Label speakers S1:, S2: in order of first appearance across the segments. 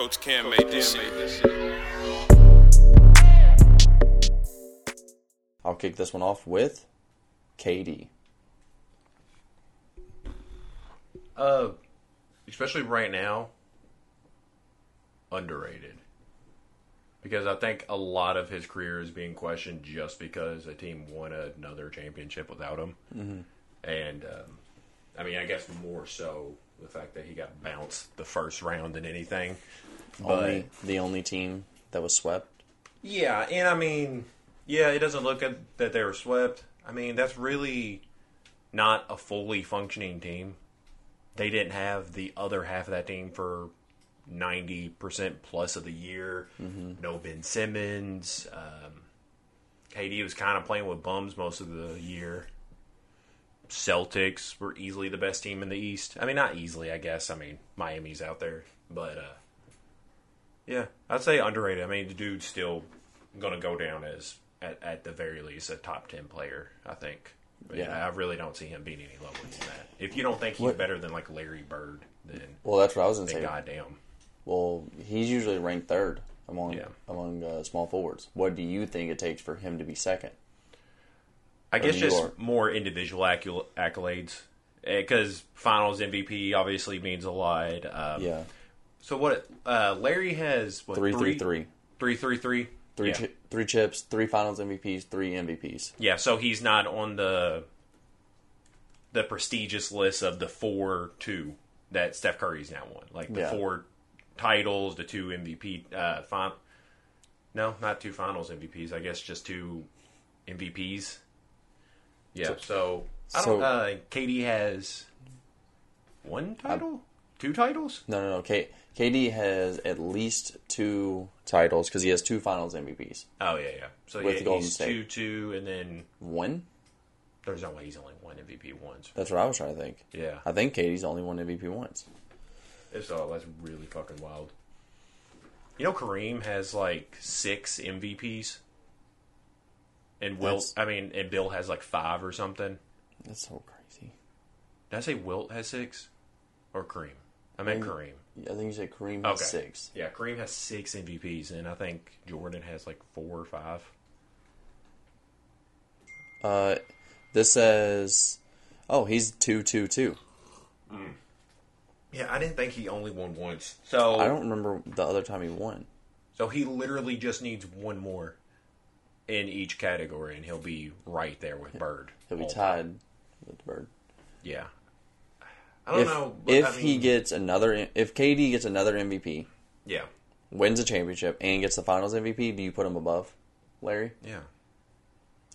S1: Coach Cam made this shit.
S2: I'll kick this one off with KD.
S3: Uh, especially right now, underrated. Because I think a lot of his career is being questioned just because a team won another championship without him. Mm-hmm. And, um, I mean, I guess more so the fact that he got bounced the first round than anything. But,
S2: Only the only team that was swept.
S3: yeah, and I mean, yeah, it doesn't look good that they were swept. I mean, that's really not a fully functioning team. They didn't have the other half of that team for 90% plus of the year. No Ben Simmons. Um, KD was kind of playing with bums most of the year. Celtics were easily the best team in the East. I mean, not easily, I guess. I mean, Miami's out there. But, uh, yeah, I'd say underrated. I mean, the dude's still going to go down as, at, at the very least, a top 10 player, I think. But
S2: Yeah.
S3: I really don't see him being any lower than that. If you don't think he's
S2: What-
S3: better than, like, Larry Bird, then,
S2: Well, that's what I was going to say.
S3: goddamn.
S2: Well, he's usually ranked third among
S3: Yeah.
S2: among uh, small forwards. What do you think it takes for him to be second?
S3: I guess just
S2: are.
S3: more individual accul- accolades. Because finals MVP obviously means a lot. Um,
S2: Yeah,
S3: So what? Uh, Larry has what,
S2: three, three,
S3: three,
S2: three,
S3: three, three, three.
S2: three,
S3: Yeah.
S2: chi- three chips, three Finals MVPs, three MVPs.
S3: Yeah, so he's not on the the prestigious list of the four two that Steph Curry's now won, Like the
S2: Yeah.
S3: four titles, the two MVP uh fin- No, not two finals MVPs, I guess just two MVPs. Yeah, so, I don't
S2: so-
S3: uh KD has one title? two titles?
S2: No, no, no. K- KD has at least two titles because he has two Finals MVPs.
S3: Oh yeah, yeah. So
S2: With
S3: yeah,
S2: Golden
S3: he's
S2: State.
S3: two two and then
S2: One?
S3: there's no way he's only one MVP once.
S2: That's what I was trying to think.
S3: Yeah.
S2: I think KD's only won MVP once.
S3: So that's really fucking wild. You know, Kareem has like six MVPs, and Wilt.
S2: That's-
S3: I mean, and Bill has like five or something.
S2: That's so crazy.
S3: Did I say Wilt has six, or Kareem? I meant
S2: Mm.
S3: Kareem.
S2: I think you said Kareem has
S3: Okay.
S2: six.
S3: Yeah, Kareem has six MVPs, and I think Jordan has like four or five.
S2: Uh, this says, oh, he's two, two, two.
S3: Yeah, I didn't think he only won once. So
S2: I don't remember the other time he won.
S3: So he literally just needs one more in each category, and he'll be right there with Bird.
S2: He'll be tied with Bird.
S3: Yeah. I don't
S2: If,
S3: know.
S2: if
S3: I
S2: he gets another, if KD gets another MVP,
S3: yeah,
S2: wins a championship, and gets the Finals MVP, do you put him above Larry?
S3: yeah.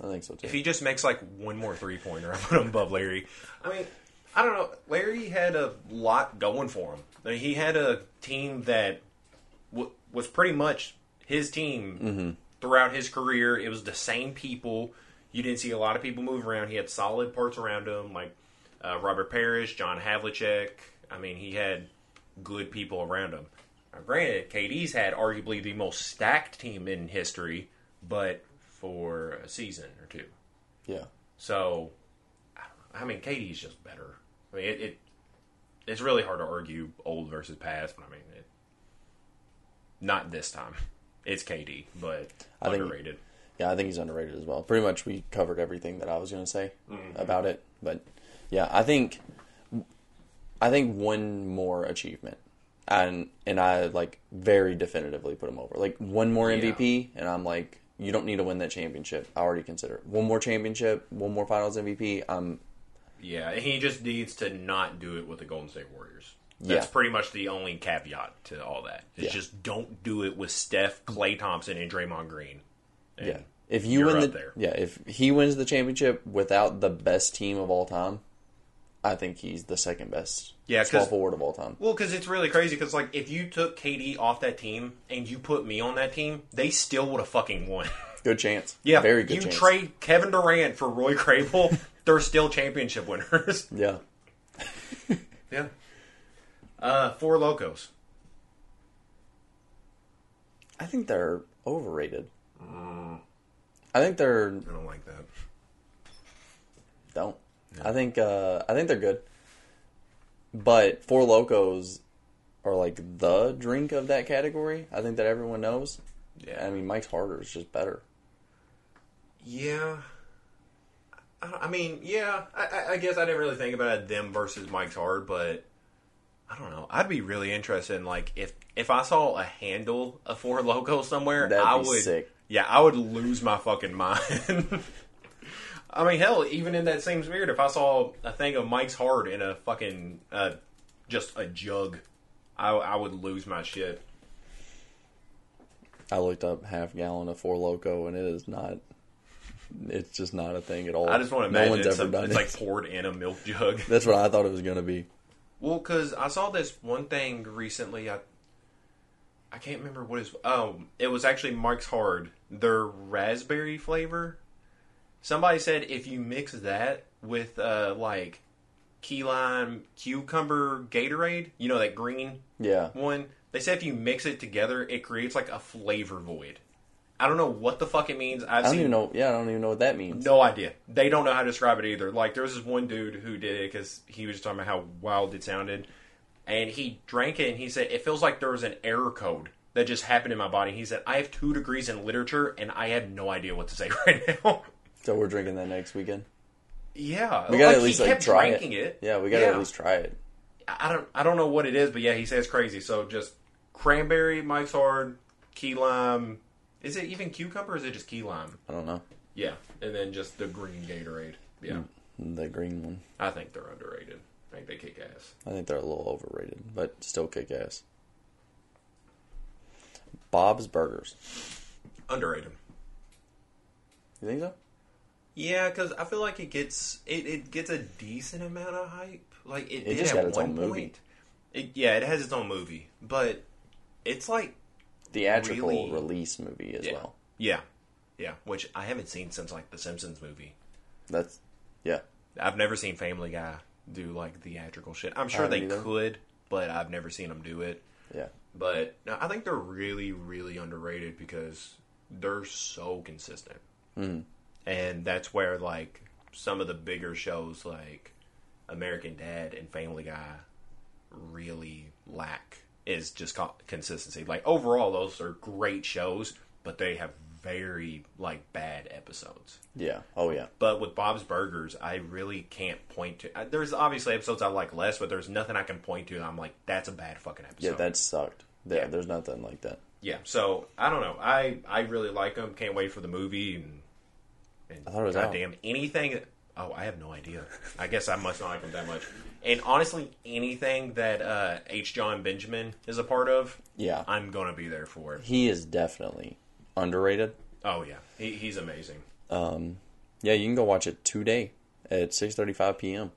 S2: I think so too.
S3: If he just makes like one more three pointer, I put him above Larry. I mean, I don't know. Larry had a lot going for him. I mean, he had a team that w- was pretty much his team
S2: Mm-hmm.
S3: throughout his career. It was the same people. You didn't see a lot of people move around. He had solid parts around him, like uh, Robert Parish, John Havlicek. I mean, he had good people around him. Now, granted, KD's had arguably the most stacked team in history, but for a season or two.
S2: yeah.
S3: So, I mean, KD's just better. I mean, it, it it's really hard to argue old versus past, but I mean, it, not this time. It's KD, but
S2: I think-
S3: underrated.
S2: Yeah, I think he's underrated as well. Pretty much, we covered everything that I was going to say
S3: Mm-hmm.
S2: about it. But yeah, I think I think one more achievement, and and I like very definitively put him over. Like one more
S3: Yeah.
S2: MVP, and I'm like, you don't need to win that championship. I already consider it. one more championship, one more Finals MVP. I'm
S3: Yeah, he just needs to not do it with the Golden State Warriors. That's
S2: Yeah.
S3: pretty much the only caveat to all that. It's
S2: Yeah.
S3: just don't do it with Steph, Klay Thompson, and Draymond Green. And
S2: yeah. If you win the
S3: there.
S2: yeah, if he wins the championship without the best team of all time, I think he's the second best
S3: Yeah,
S2: small forward of all time.
S3: Well, because it's really crazy. Because like, if you took KD off that team and you put me on that team, they still would have fucking won.
S2: Good chance.
S3: Yeah,
S2: very good
S3: You
S2: chance.
S3: trade Kevin Durant for Roy Crable, they're still championship winners.
S2: Yeah.
S3: yeah. Uh, four locos.
S2: I think they're overrated. I think they're
S3: I don't like that.
S2: don't. I think uh, I think they're good, but Four Locos are like the drink of that category. I think that everyone knows.
S3: Yeah.
S2: I mean, Mike's Harder is just better.
S3: Yeah. I, I mean, yeah. I, I- I guess I didn't really think about it, them versus Mike's Hard, but I don't know. I'd be really interested in like if if I saw a handle of Four Loco somewhere,
S2: That'd
S3: I would.
S2: sick.
S3: Yeah, I would lose my fucking mind. I mean, hell, even in that same spirit, if I saw a thing of Mike's Hard in a fucking uh, just a jug, I, I would lose my shit.
S2: I looked up half gallon of Four Loco, and it is not. It's just not a thing at all.
S3: I just want to
S2: no one's
S3: it's,
S2: ever
S3: a-
S2: done
S3: it's
S2: it.
S3: like poured in a milk jug.
S2: That's what I thought it was gonna be.
S3: Well, because I saw this one thing recently. I I can't remember what is. Oh, it was actually Mike's Hard. Their raspberry flavor. Somebody said if you mix that with uh like key lime cucumber Gatorade, you know that green
S2: Yeah,
S3: one. They said if you mix it together, it creates like a flavor void. I don't know what the fuck it means. I've
S2: I don't
S3: seen
S2: even know. Yeah, I don't even know what that means.
S3: no idea. They don't know how to describe it either. Like there was this one dude who did it because he was just talking about how wild it sounded, and he drank it and he said it feels like there was an error code that just happened in my body. He said I have two degrees in literature and I have no idea what to say right now.
S2: So we're drinking that next weekend.
S3: yeah,
S2: We gotta
S3: like,
S2: at least
S3: he
S2: like try
S3: drinking
S2: it.
S3: it.
S2: Yeah, we gotta
S3: Yeah.
S2: at least try it.
S3: I don't I don't know what it is, but yeah, he says crazy. So just cranberry, Mike's Hard, key lime. Is it even cucumber? or Is it just key lime?
S2: I don't know
S3: Yeah, and then just the green Gatorade. Yeah, mm,
S2: the green one.
S3: I think they're underrated. I think they kick ass.
S2: I think they're a little overrated, but still kick ass. Bob's Burgers.
S3: Underrated.
S2: You think so?
S3: Yeah, because I feel like it gets it, it gets a decent amount of hype. Like it,
S2: It
S3: did
S2: just
S3: at
S2: got its
S3: one
S2: own movie.
S3: point. It, yeah, it has its own movie, but it's like
S2: Theatrical
S3: Really?
S2: release movie as
S3: yeah,
S2: well.
S3: yeah, yeah. Which I haven't seen since like the Simpsons movie.
S2: That's yeah.
S3: I've never seen Family Guy do like theatrical shit. I'm sure they
S2: either.
S3: could, but I've never seen them do it.
S2: Yeah.
S3: But no, I think they're really, really underrated because they're so consistent.
S2: Mm.
S3: And that's where, like, some of the bigger shows like American Dad and Family Guy really lack is just co- consistency. Like, overall, those are great shows, but they have very, like, bad episodes.
S2: Yeah. Oh yeah.
S3: But with Bob's Burgers, I really can't point to. There's obviously episodes I like less, but there's nothing I can point to. And I'm like, that's a bad fucking episode.
S2: Yeah, that sucked. Yeah,
S3: Yeah.
S2: there's nothing like that.
S3: Yeah, so I don't know. I I really like them. Can't wait for the movie and. And
S2: I thought it was out.
S3: goddamn anything. Oh, I have no idea. I guess I must not like them that much. And honestly, anything that uh, H. John Benjamin is a part of,
S2: Yeah.
S3: I'm gonna be there for.
S2: He is definitely underrated.
S3: Oh yeah, he, he's amazing.
S2: Um, yeah, you can go watch it today at 6:35 p.m.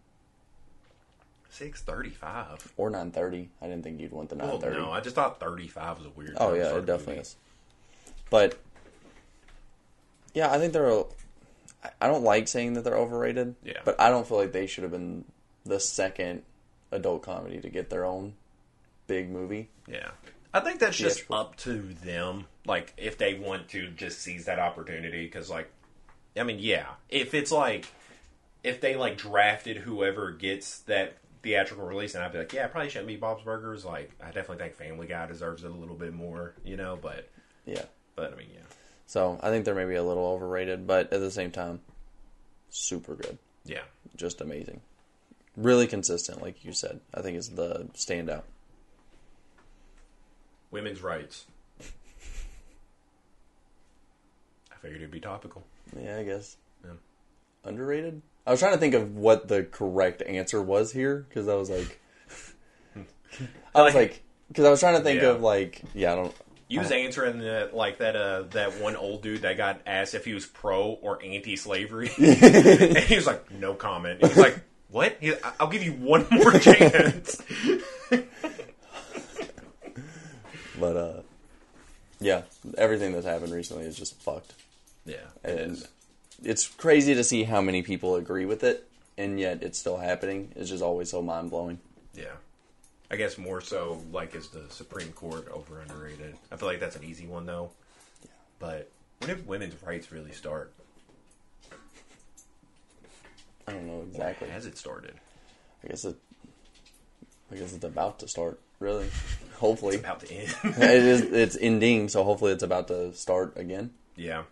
S3: Six thirty-five.
S2: or 9:30. I didn't think you'd want the 9:30.
S3: Well, no, I just thought thirty-five was a weird.
S2: Oh yeah, it definitely
S3: movie.
S2: is. But yeah, I think they're. a- I- I don't like saying that they're overrated.
S3: Yeah.
S2: But I don't feel like they should have been the second adult comedy to get their own big movie.
S3: Yeah. I think that's just
S2: Theatrical.
S3: up to them. Like, if they want to just seize that opportunity. Because, like, I mean, yeah. If it's like, if they, like, drafted whoever gets that theatrical release, and I'd be like, yeah, it probably shouldn't be Bob's Burgers. Like, I definitely think Family Guy deserves it a little bit more, you know? But,
S2: Yeah.
S3: but I mean, yeah.
S2: So I think they're maybe a little overrated, but at the same time, super good,
S3: Yeah.
S2: just amazing, really consistent, like you said. I think is the standout.
S3: Women's rights. I figured it'd be topical.
S2: Yeah, I guess.
S3: Yeah.
S2: Underrated? I was trying to think of what the correct answer was here because I was like, I was like, because I was trying to think
S3: Yeah.
S2: of like, yeah, I don't.
S3: You was answering the, like that uh, that one old dude that got asked if he was pro or anti-slavery, and he was like, "No comment." He was like, "What? He, I'll give you one more chance."
S2: But uh, yeah, everything that's happened recently is just fucked,
S3: yeah, it
S2: and
S3: is.
S2: it's crazy to see how many people agree with it, and yet it's still happening. It's just always so mind blowing.
S3: Yeah, I guess more so like is the Supreme Court over underrated. I feel like that's an easy one though. But when did women's rights really start?
S2: I don't know exactly.
S3: Has it started?
S2: I guess it. I guess it's about to start. really. Hopefully,
S3: It's about to end.
S2: it is. It's ending, so hopefully it's about to start again.
S3: yeah.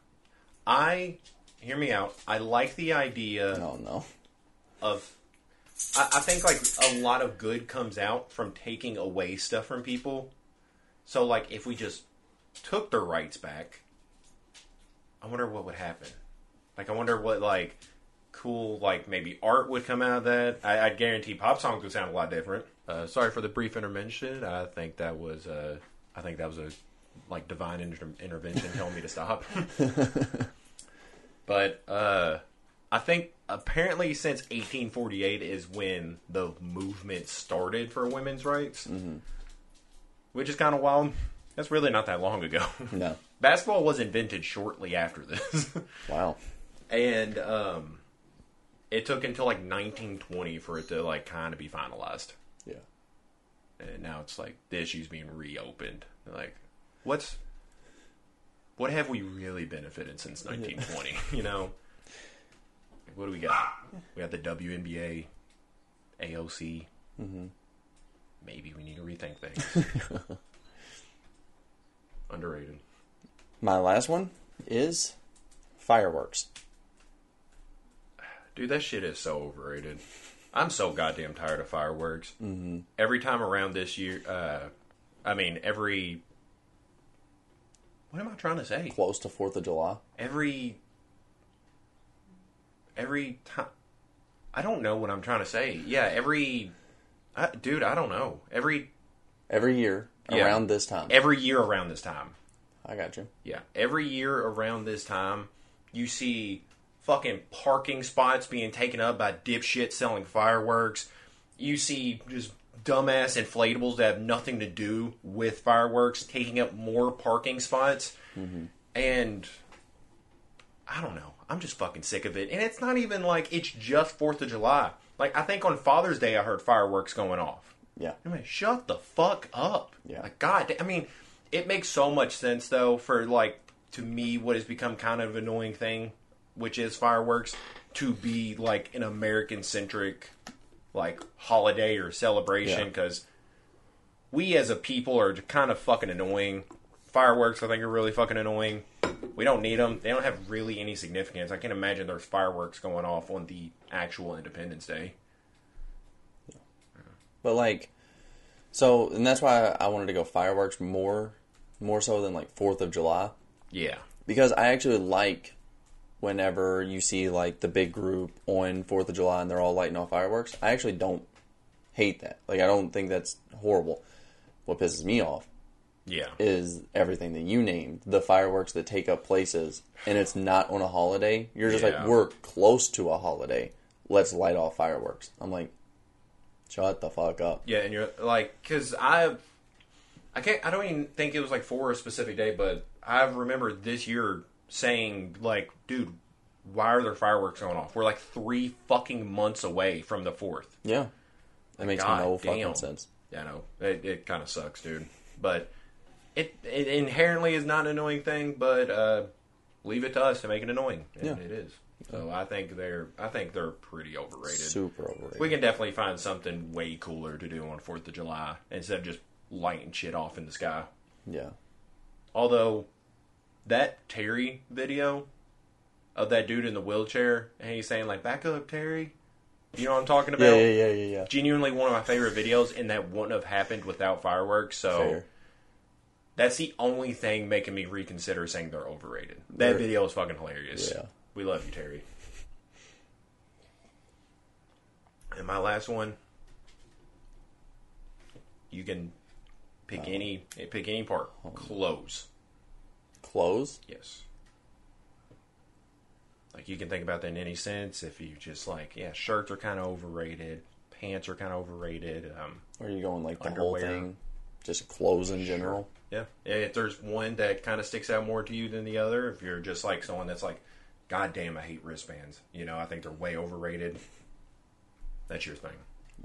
S3: I hear me out. I like the idea
S2: Oh no.
S3: of I, I think like a lot of good comes out from taking away stuff from people. So like if we just took their rights back, I wonder what would happen. Like I wonder what like cool like maybe art would come out of that. I, I'd guarantee pop songs would sound a lot different. Uh, sorry for the brief intervention. I think that was uh, I think that was a like divine inter- intervention telling me to stop. but uh, I think apparently since 1848 is when the movement started for women's rights, which is kind of wild. That's really not that long ago.
S2: No.
S3: Basketball was invented shortly after this,
S2: Wow.
S3: and um, it took until like 1920 for it to like kind of be finalized.
S2: Yeah.
S3: And now it's like the issue's being reopened. Like, what's what have we really benefited since 1920? you know, what do we got? We got the WNBA, AOC.
S2: Mm-hmm.
S3: Maybe we need to rethink things. Underrated.
S2: My last one is fireworks.
S3: Dude, that shit is so overrated. I'm so goddamn tired of fireworks. Mm-hmm. Every time around this year, uh, I mean, every. What am I trying to say?
S2: Close to Fourth of July.
S3: every every time i don't know what i'm trying to say yeah every I, dude i don't know every
S2: Every year
S3: Yeah.
S2: around this time.
S3: every year around this time
S2: I got you.
S3: yeah every year around this time you see fucking parking spots being taken up by dipshits selling fireworks you see just dumbass inflatables that have nothing to do with fireworks taking up more parking spots mm-hmm. and I don't know. I'm just fucking sick of it. And it's not even like it's just 4th of July. Like, I think on Father's Day I heard fireworks going off.
S2: Yeah.
S3: I mean, shut the fuck up.
S2: Yeah.
S3: Like, God, I mean, it makes so much sense, though, for, like, to me, what has become kind of an annoying thing, which is fireworks, to be, like, an American centric, like, holiday or celebration,
S2: Yeah.
S3: because we as a people are kind of fucking annoying. Fireworks, I think, are really fucking annoying. We don't need them. They don't have really any significance. I can't imagine there's fireworks going off on the actual Independence Day.
S2: But like, so and that's why I wanted to go fireworks more, more so than like Fourth of July
S3: Yeah.
S2: because I actually like whenever you see like the big group on Fourth of July and they're all lighting off fireworks. I actually don't hate that. Like I don't think that's horrible. What pisses me off
S3: Yeah.
S2: is everything that you named, the fireworks that take up places, and it's not on a holiday. You're just
S3: Yeah.
S2: like, we're close to a holiday. Let's light off fireworks. I'm like, shut the fuck up.
S3: Yeah, and you're like, because I, I can't, I don't even think it was like for a specific day, but I remember this year saying like, dude, why are there fireworks going off? We're like three fucking months away from the fourth.
S2: Yeah, that makes
S3: God
S2: no
S3: damn.
S2: fucking sense.
S3: Yeah, I know it, it kind of sucks, dude. But it, it inherently is not an annoying thing, but uh, leave it to us to make it annoying, and
S2: Yeah.
S3: it is. So I think they're, I think they're pretty overrated.
S2: Super overrated.
S3: We can definitely find something way cooler to do on Fourth of July instead of just lighting shit off in the sky.
S2: yeah,
S3: Although that Terry video of that dude in the wheelchair and he's saying like "Back up, Terry," you know what I'm talking about?
S2: yeah, yeah, yeah, yeah, yeah.
S3: Genuinely one of my favorite videos, and that wouldn't have happened without fireworks. So
S2: Fair.
S3: That's the only thing making me reconsider saying they're overrated. That
S2: They're-
S3: video is fucking hilarious.
S2: Yeah.
S3: We love you, Terry. And my last one, you can pick any pick any part. Clothes.
S2: Clothes.
S3: Yes. Like you can think about that in any sense. If you just like, yeah, shirts are kind of overrated, pants are kind of overrated. Um,
S2: Or are you going like the whole
S3: Underwear.
S2: thing? Just clothes in general.
S3: Yeah, if there's one that kind of sticks out more to you than the other, if you're just like someone that's like, God damn, I hate wristbands. You know, I think they're way overrated. That's your thing.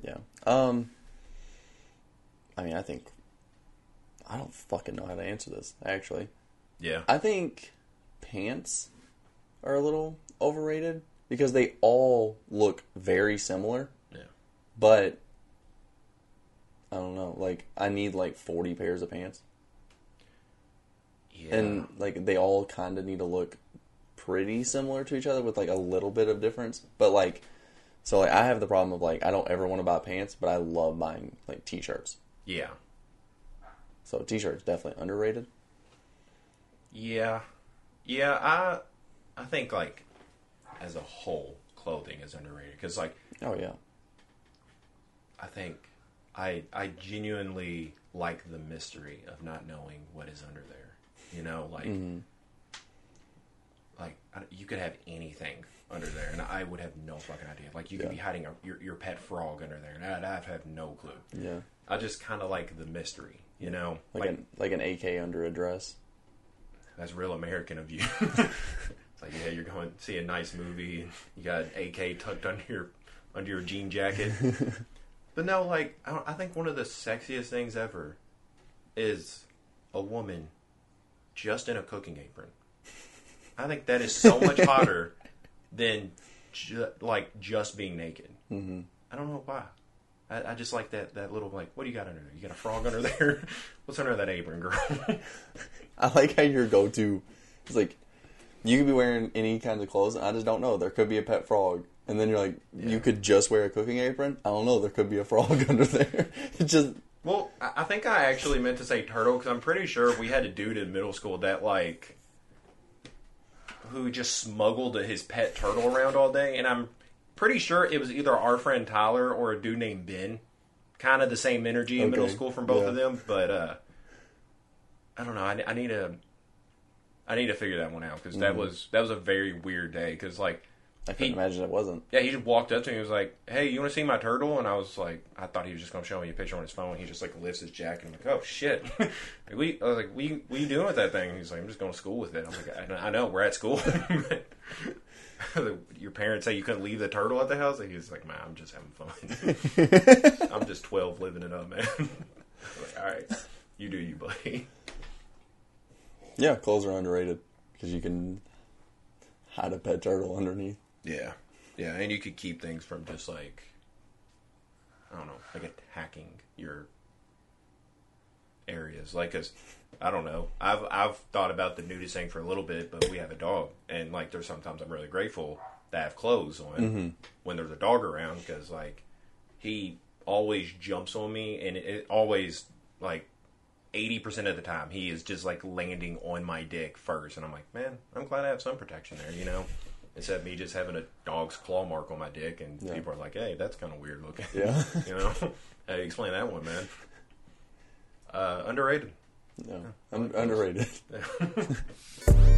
S2: Yeah. Um. I mean, I think I don't fucking know how to answer this. Actually,
S3: Yeah.
S2: I think pants are a little overrated because they all look very similar,
S3: Yeah.
S2: but I don't know. Like I need like forty pairs of pants,
S3: Yeah.
S2: and like they all kind of need to look pretty similar to each other with like a little bit of difference. But like, so like I have the problem of like I don't ever want to buy pants, but I love buying like t-shirts.
S3: yeah.
S2: So t-shirts definitely underrated.
S3: Yeah. Yeah, I I think like as a whole clothing is underrated cuz like
S2: Oh yeah,
S3: I think I I genuinely like the mystery of not knowing what is under there. You know, like mm-hmm. like I, you could have anything under there, and I would have no fucking idea. Like you could
S2: Yeah.
S3: be hiding a, your your pet frog under there, and I'd, I'd have no clue.
S2: yeah,
S3: I just kind of like the mystery. You know,
S2: like an like an AK under a dress.
S3: That's real American of you. it's like, yeah, you're going to see a nice movie. You got an AK tucked under your under your jean jacket. but no, like I, don't- I think one of the sexiest things ever is a woman just in a cooking apron. I think that is so much hotter than ju- like just being naked. Mm-hmm. I don't know why. I, I just like that that little like, what do you got under there? You got a frog under there? What's under that apron, girl?
S2: I like how your go-to is like you could be wearing any kinds of clothes, and I just don't know. There could be a pet frog, and then you're like, you could just wear a cooking apron. I don't know. There could be a frog under there. It's just
S3: Well, I think I actually meant to say turtle because I'm pretty sure we had a dude in middle school that like who just smuggled his pet turtle around all day, and I'm pretty sure it was either our friend Tyler or a dude named Ben. Kind of the same energy in middle school from both of them, but uh, I don't know. I, I need to I need to figure that one out because that was that was a very weird day because like
S2: I couldn't
S3: He-
S2: imagine it wasn't.
S3: yeah, he just walked up to me. He was like, "Hey, you want to see my turtle?" And I was like, I thought he was just gonna show me a picture on his phone. He just like lifts his jacket. and I'm like, "Oh shit!" like, we, I was like, "We, what are you doing with that thing?" He's like, "I'm just going to school with it." I'm like, "I, I know, we're at school." Your parents say you couldn't leave the turtle at the house. And he's like, "Man, I'm just having fun. I'm just 12, living it up, man." Like, All right, you do you, buddy.
S2: Yeah, clothes are underrated because you can hide a pet turtle underneath.
S3: Yeah, yeah, and you could keep things from just like I don't know, like attacking your areas. Like, cause I don't know, I've I've thought about the nudist thing for a little bit, but we have a dog, and like there's sometimes I'm really grateful to have clothes on mm-hmm. when there's a dog around, because like he always jumps on me, and it, it always like. 80% of the time he is just like landing on my dick first and i'm like man i'm glad i have some protection there you know instead of me just having a dog's claw mark on my dick and
S2: Yeah.
S3: people are like hey that's kind of weird looking
S2: Yeah.
S3: you know hey explain that one man uh underrated
S2: No, un- underrated.